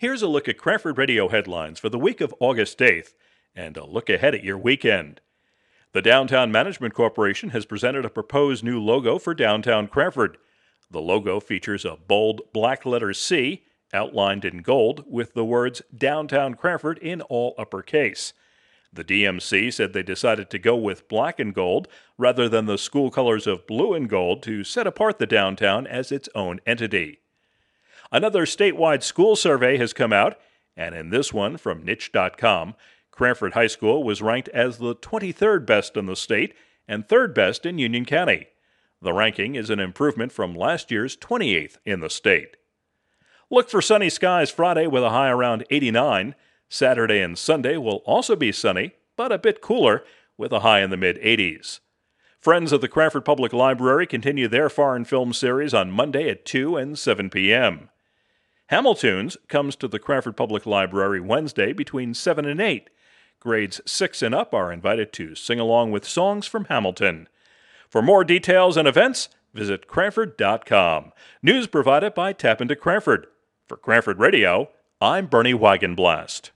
Here's a look at Cranford Radio headlines for the week of August 8th and a look ahead at your weekend. The Downtown Management Corporation has presented a proposed new logo for downtown Cranford. The logo features a bold black letter C outlined in gold with the words Downtown Cranford in all uppercase. The DMC said they decided to go with black and gold rather than the school colors of blue and gold to set apart the downtown as its own entity. Another statewide school survey has come out, and in this one from niche.com, Cranford High School was ranked as the 23rd best in the state and third best in Union County. The ranking is an improvement from last year's 28th in the state. Look for sunny skies Friday with a high around 89. Saturday and Sunday will also be sunny, but a bit cooler with a high in the mid 80s. Friends of the Cranford Public Library continue their foreign film series on Monday at 2 and 7 p.m. Hamiltunes comes to the Cranford Public Library Wednesday between 7 and 8. Grades 6 and up are invited to sing along with songs from Hamilton. For more details and events, visit Cranford.com. News provided by TAPinto Cranford. For Cranford Radio, I'm Bernie Wagenblast.